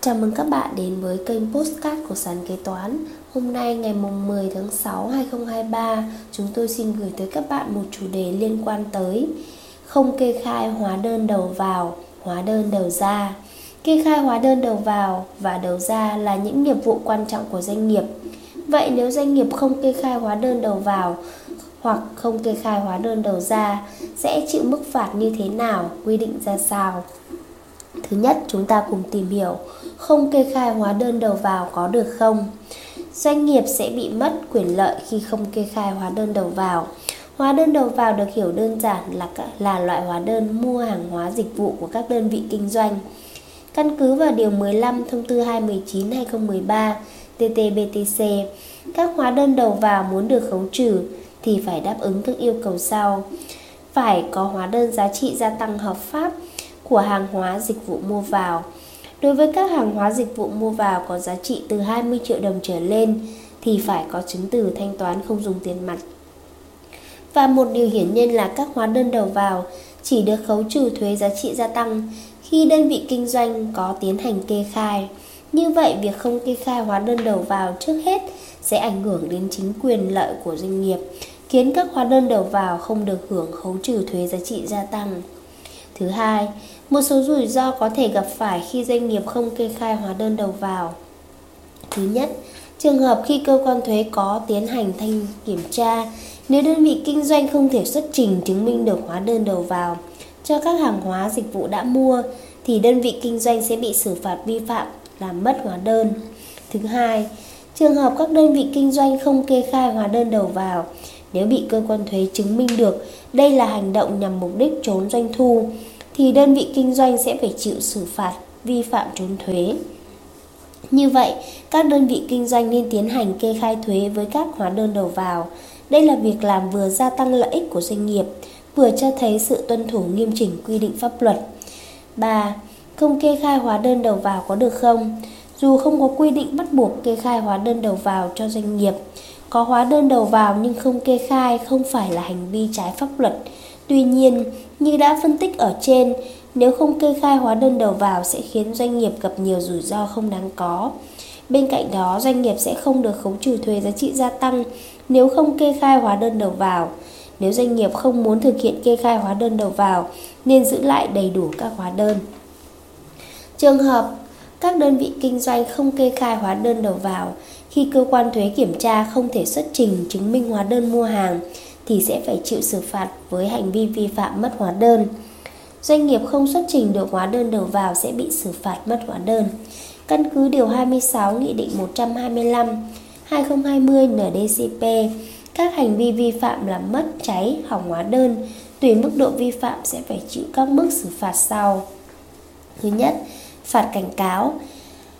Chào mừng các bạn đến với kênh Postcard của Sàn Kế Toán. Hôm nay ngày 10 tháng 6 2023 Chúng tôi xin gửi tới các bạn một chủ đề liên quan tới Không kê khai hóa đơn đầu vào, hóa đơn đầu ra. Kê khai hóa đơn đầu vào và đầu ra là những nghiệp vụ quan trọng của doanh nghiệp. Vậy nếu doanh nghiệp không kê khai hóa đơn đầu vào hoặc không kê khai hóa đơn đầu ra sẽ chịu mức phạt như thế nào, quy định ra sao? Thứ nhất, chúng ta cùng tìm hiểu không kê khai hóa đơn đầu vào có được không? Doanh nghiệp sẽ bị mất quyền lợi khi không kê khai hóa đơn đầu vào. Hóa đơn đầu vào được hiểu đơn giản là là loại hóa đơn mua hàng hóa dịch vụ của các đơn vị kinh doanh. Căn cứ vào điều 15 thông tư 219/2013 TT-BTC, các hóa đơn đầu vào muốn được khấu trừ thì phải đáp ứng các yêu cầu sau. Phải có hóa đơn giá trị gia tăng hợp pháp của hàng hóa dịch vụ mua vào. Đối với các hàng hóa dịch vụ mua vào có giá trị từ 20 triệu đồng trở lên thì phải có chứng từ thanh toán không dùng tiền mặt. Và một điều hiển nhiên là các hóa đơn đầu vào chỉ được khấu trừ thuế giá trị gia tăng khi đơn vị kinh doanh có tiến hành kê khai. Như vậy, việc không kê khai hóa đơn đầu vào trước hết sẽ ảnh hưởng đến chính quyền lợi của doanh nghiệp, khiến các hóa đơn đầu vào không được hưởng khấu trừ thuế giá trị gia tăng. Thứ hai, một số rủi ro có thể gặp phải khi doanh nghiệp không kê khai hóa đơn đầu vào. Thứ nhất, trường hợp khi cơ quan thuế có tiến hành thanh kiểm tra, nếu đơn vị kinh doanh không thể xuất trình chứng minh được hóa đơn đầu vào cho các hàng hóa dịch vụ đã mua thì đơn vị kinh doanh sẽ bị xử phạt vi phạm làm mất hóa đơn. Thứ hai, trường hợp các đơn vị kinh doanh không kê khai hóa đơn đầu vào, nếu bị cơ quan thuế chứng minh được đây là hành động nhằm mục đích trốn doanh thu thì đơn vị kinh doanh sẽ phải chịu xử phạt vi phạm trốn thuế. Như vậy, các đơn vị kinh doanh nên tiến hành kê khai thuế với các hóa đơn đầu vào. Đây là việc làm vừa gia tăng lợi ích của doanh nghiệp, vừa cho thấy sự tuân thủ nghiêm chỉnh quy định pháp luật. 3. Không kê khai hóa đơn đầu vào có được không? Dù không có quy định bắt buộc kê khai hóa đơn đầu vào cho doanh nghiệp, có hóa đơn đầu vào nhưng không kê khai không phải là hành vi trái pháp luật. Tuy nhiên, như đã phân tích ở trên, nếu không kê khai hóa đơn đầu vào sẽ khiến doanh nghiệp gặp nhiều rủi ro không đáng có. Bên cạnh đó, doanh nghiệp sẽ không được khấu trừ thuế giá trị gia tăng nếu không kê khai hóa đơn đầu vào. Nếu doanh nghiệp không muốn thực hiện kê khai hóa đơn đầu vào, nên giữ lại đầy đủ các hóa đơn. Trường hợp các đơn vị kinh doanh không kê khai hóa đơn đầu vào khi cơ quan thuế kiểm tra không thể xuất trình chứng minh hóa đơn mua hàng thì sẽ phải chịu xử phạt với hành vi vi phạm mất hóa đơn. Doanh nghiệp không xuất trình được hóa đơn đầu vào sẽ bị xử phạt mất hóa đơn. Căn cứ điều 26 Nghị định 125 2020 NDCP, các hành vi vi phạm là mất, cháy, hỏng hóa đơn tùy mức độ vi phạm sẽ phải chịu các mức xử phạt sau. Thứ nhất, phạt cảnh cáo.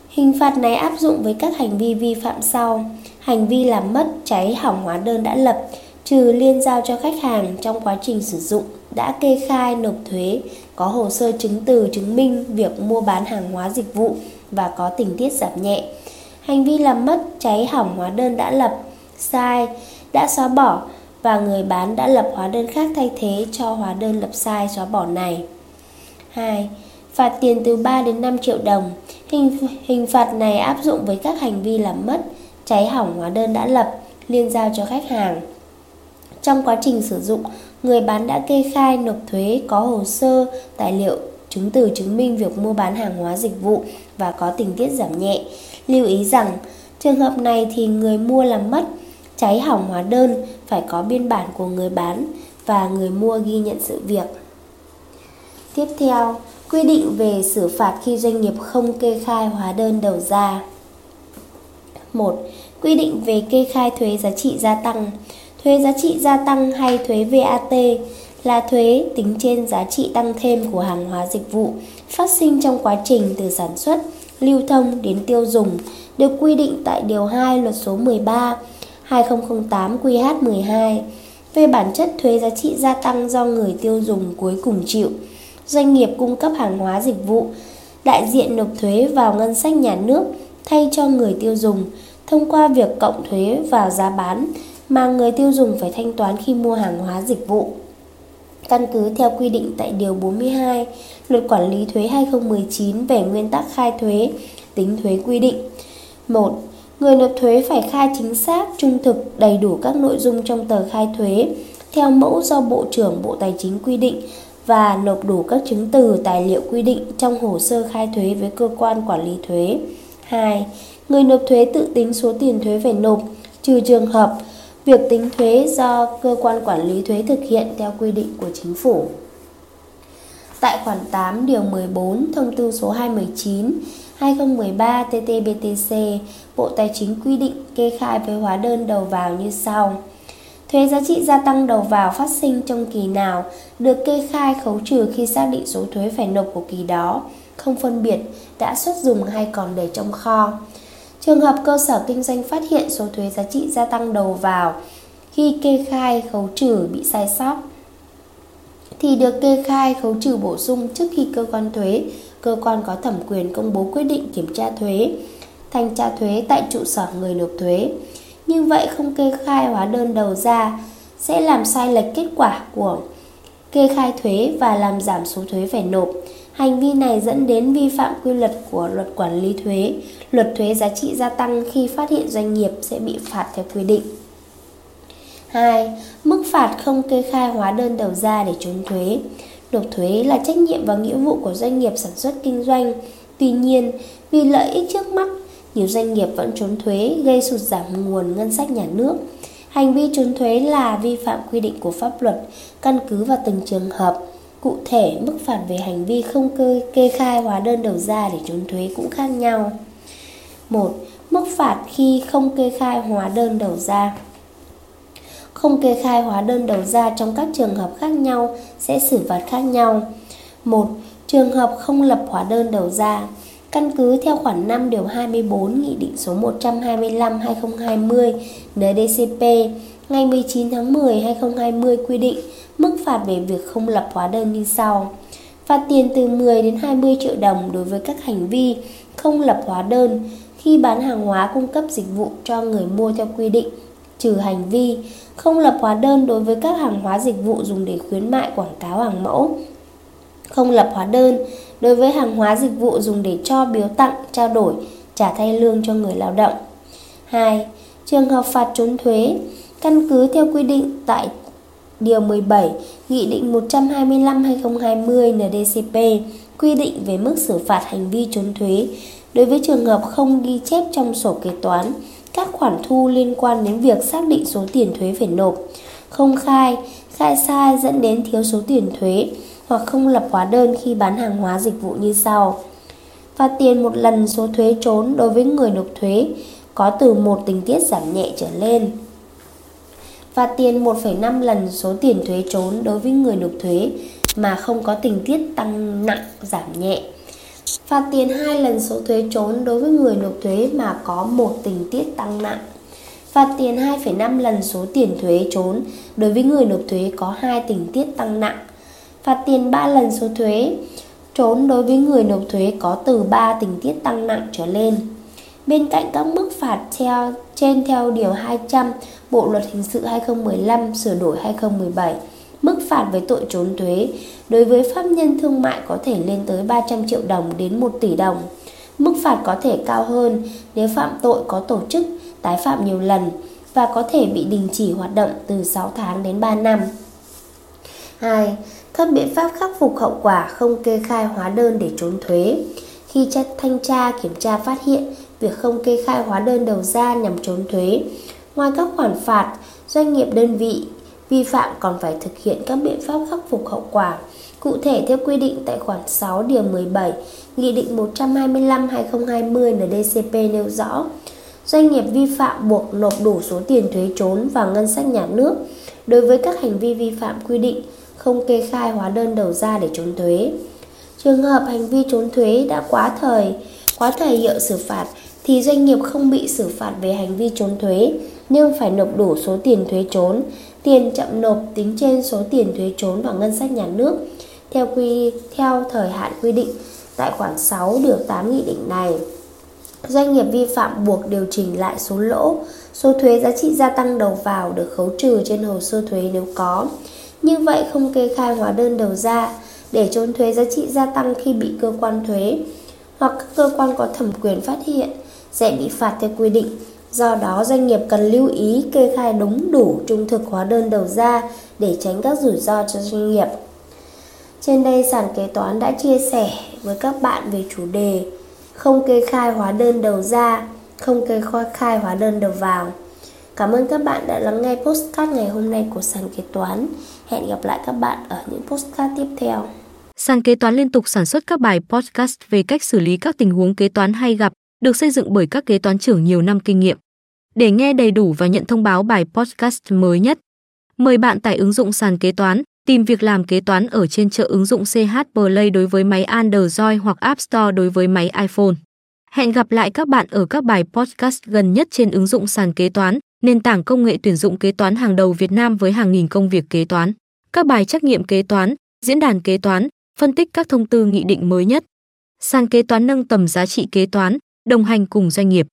Hình phạt này áp dụng với các hành vi vi phạm sau: hành vi làm mất, cháy, hỏng hóa đơn đã lập, trừ liên giao cho khách hàng trong quá trình sử dụng đã kê khai nộp thuế, có hồ sơ chứng từ chứng minh việc mua bán hàng hóa dịch vụ và có tình tiết giảm nhẹ. Hành vi làm mất, cháy hỏng hóa đơn đã lập, sai, đã xóa bỏ và người bán đã lập hóa đơn khác thay thế cho hóa đơn lập sai xóa bỏ này. 2. Phạt tiền từ 3 đến 5 triệu đồng. Hình, hình phạt này áp dụng với các hành vi làm mất, cháy hỏng hóa đơn đã lập, liên giao cho khách hàng. Trong quá trình sử dụng, người bán đã kê khai nộp thuế có hồ sơ, tài liệu, chứng từ chứng minh việc mua bán hàng hóa dịch vụ và có tình tiết giảm nhẹ. Lưu ý rằng, trường hợp này thì người mua làm mất, cháy hỏng hóa đơn phải có biên bản của người bán và người mua ghi nhận sự việc. Tiếp theo, quy định về xử phạt khi doanh nghiệp không kê khai hóa đơn đầu ra. 1. Quy định về kê khai thuế giá trị gia tăng. Thuế giá trị gia tăng hay thuế VAT là thuế tính trên giá trị tăng thêm của hàng hóa dịch vụ phát sinh trong quá trình từ sản xuất, lưu thông đến tiêu dùng được quy định tại Điều 2 Luật số 13 2008 QH12 về bản chất thuế giá trị gia tăng do người tiêu dùng cuối cùng chịu. Doanh nghiệp cung cấp hàng hóa dịch vụ, đại diện nộp thuế vào ngân sách nhà nước thay cho người tiêu dùng thông qua việc cộng thuế vào giá bán mà người tiêu dùng phải thanh toán khi mua hàng hóa dịch vụ. Căn cứ theo quy định tại Điều 42 Luật Quản lý Thuế 2019 về nguyên tắc khai thuế tính thuế quy định. 1. Người nộp thuế phải khai chính xác, trung thực, đầy đủ các nội dung trong tờ khai thuế theo mẫu do Bộ trưởng Bộ Tài chính quy định và nộp đủ các chứng từ tài liệu quy định trong hồ sơ khai thuế với cơ quan quản lý thuế. 2. Người nộp thuế tự tính số tiền thuế phải nộp, trừ trường hợp việc tính thuế do cơ quan quản lý thuế thực hiện theo quy định của chính phủ. Tại khoản 8 điều 14 thông tư số 219 2013 TT-BTC, Bộ Tài chính quy định kê khai với hóa đơn đầu vào như sau. Thuế giá trị gia tăng đầu vào phát sinh trong kỳ nào được kê khai khấu trừ khi xác định số thuế phải nộp của kỳ đó, không phân biệt đã xuất dùng hay còn để trong kho. Trường hợp cơ sở kinh doanh phát hiện số thuế giá trị gia tăng đầu vào khi kê khai khấu trừ bị sai sót thì được kê khai khấu trừ bổ sung trước khi cơ quan thuế, cơ quan có thẩm quyền công bố quyết định kiểm tra thuế, thanh tra thuế tại trụ sở người nộp thuế. Như vậy không kê khai hóa đơn đầu ra sẽ làm sai lệch kết quả của kê khai thuế và làm giảm số thuế phải nộp. Hành vi này dẫn đến vi phạm quy luật của luật quản lý thuế, luật thuế giá trị gia tăng khi phát hiện doanh nghiệp sẽ bị phạt theo quy định. 2. Mức phạt không kê khai hóa đơn đầu ra để trốn thuế. Nộp thuế là trách nhiệm và nghĩa vụ của doanh nghiệp sản xuất kinh doanh. Tuy nhiên, vì lợi ích trước mắt, nhiều doanh nghiệp vẫn trốn thuế gây sụt giảm nguồn ngân sách nhà nước. Hành vi trốn thuế là vi phạm quy định của pháp luật, căn cứ vào từng trường hợp. Cụ thể, mức phạt về hành vi không kê, kê khai hóa đơn đầu ra để trốn thuế cũng khác nhau. 1. Mức phạt khi không kê khai hóa đơn đầu ra không kê khai hóa đơn đầu ra trong các trường hợp khác nhau sẽ xử phạt khác nhau. 1. Trường hợp không lập hóa đơn đầu ra Căn cứ theo khoản 5 điều 24 Nghị định số 125-2020 NDCP ngày 19 tháng 10 2020 quy định mức phạt về việc không lập hóa đơn như sau. Phạt tiền từ 10 đến 20 triệu đồng đối với các hành vi không lập hóa đơn khi bán hàng hóa cung cấp dịch vụ cho người mua theo quy định, trừ hành vi không lập hóa đơn đối với các hàng hóa dịch vụ dùng để khuyến mại quảng cáo hàng mẫu, không lập hóa đơn đối với hàng hóa dịch vụ dùng để cho biếu tặng, trao đổi, trả thay lương cho người lao động. 2. Trường hợp phạt trốn thuế căn cứ theo quy định tại Điều 17 Nghị định 125-2020 NDCP quy định về mức xử phạt hành vi trốn thuế đối với trường hợp không ghi chép trong sổ kế toán các khoản thu liên quan đến việc xác định số tiền thuế phải nộp, không khai, khai sai dẫn đến thiếu số tiền thuế hoặc không lập hóa đơn khi bán hàng hóa dịch vụ như sau. Phạt tiền một lần số thuế trốn đối với người nộp thuế có từ một tình tiết giảm nhẹ trở lên. Phạt tiền 1,5 lần số tiền thuế trốn đối với người nộp thuế mà không có tình tiết tăng nặng giảm nhẹ. Phạt tiền hai lần số thuế trốn đối với người nộp thuế mà có một tình tiết tăng nặng. Phạt tiền 2,5 lần số tiền thuế trốn đối với người nộp thuế có hai tình tiết tăng nặng. Phạt tiền 3 lần số thuế trốn đối với người nộp thuế có từ 3 tình tiết tăng nặng trở lên. Bên cạnh các mức phạt theo trên theo điều 200 Bộ luật hình sự 2015 sửa đổi 2017, mức phạt với tội trốn thuế đối với pháp nhân thương mại có thể lên tới 300 triệu đồng đến 1 tỷ đồng. Mức phạt có thể cao hơn nếu phạm tội có tổ chức, tái phạm nhiều lần và có thể bị đình chỉ hoạt động từ 6 tháng đến 3 năm. 2. Các biện pháp khắc phục hậu quả không kê khai hóa đơn để trốn thuế. Khi thanh tra kiểm tra phát hiện việc không kê khai hóa đơn đầu ra nhằm trốn thuế, ngoài các khoản phạt, doanh nghiệp đơn vị vi phạm còn phải thực hiện các biện pháp khắc phục hậu quả. Cụ thể theo quy định tại khoản 6 điều 17, Nghị định 125/2020 NDCP nêu rõ, doanh nghiệp vi phạm buộc nộp đủ số tiền thuế trốn vào ngân sách nhà nước đối với các hành vi vi phạm quy định không kê khai hóa đơn đầu ra để trốn thuế. Trường hợp hành vi trốn thuế đã quá thời, quá thời hiệu xử phạt thì doanh nghiệp không bị xử phạt về hành vi trốn thuế nhưng phải nộp đủ số tiền thuế trốn tiền chậm nộp tính trên số tiền thuế trốn vào ngân sách nhà nước theo quy theo thời hạn quy định tại khoản 6 điều 8 nghị định này. Doanh nghiệp vi phạm buộc điều chỉnh lại số lỗ, số thuế giá trị gia tăng đầu vào được khấu trừ trên hồ sơ thuế nếu có. Như vậy không kê khai hóa đơn đầu ra để trốn thuế giá trị gia tăng khi bị cơ quan thuế hoặc các cơ quan có thẩm quyền phát hiện sẽ bị phạt theo quy định. Do đó, doanh nghiệp cần lưu ý kê khai đúng đủ trung thực hóa đơn đầu ra để tránh các rủi ro cho doanh nghiệp. Trên đây, sàn kế toán đã chia sẻ với các bạn về chủ đề không kê khai hóa đơn đầu ra, không kê khai hóa đơn đầu vào. Cảm ơn các bạn đã lắng nghe postcard ngày hôm nay của sàn kế toán. Hẹn gặp lại các bạn ở những postcard tiếp theo. Sàn kế toán liên tục sản xuất các bài podcast về cách xử lý các tình huống kế toán hay gặp, được xây dựng bởi các kế toán trưởng nhiều năm kinh nghiệm. Để nghe đầy đủ và nhận thông báo bài podcast mới nhất, mời bạn tải ứng dụng sàn kế toán, tìm việc làm kế toán ở trên chợ ứng dụng CH Play đối với máy Android hoặc App Store đối với máy iPhone. Hẹn gặp lại các bạn ở các bài podcast gần nhất trên ứng dụng sàn kế toán, nền tảng công nghệ tuyển dụng kế toán hàng đầu Việt Nam với hàng nghìn công việc kế toán. Các bài trắc nghiệm kế toán, diễn đàn kế toán, phân tích các thông tư nghị định mới nhất. Sàn kế toán nâng tầm giá trị kế toán, đồng hành cùng doanh nghiệp.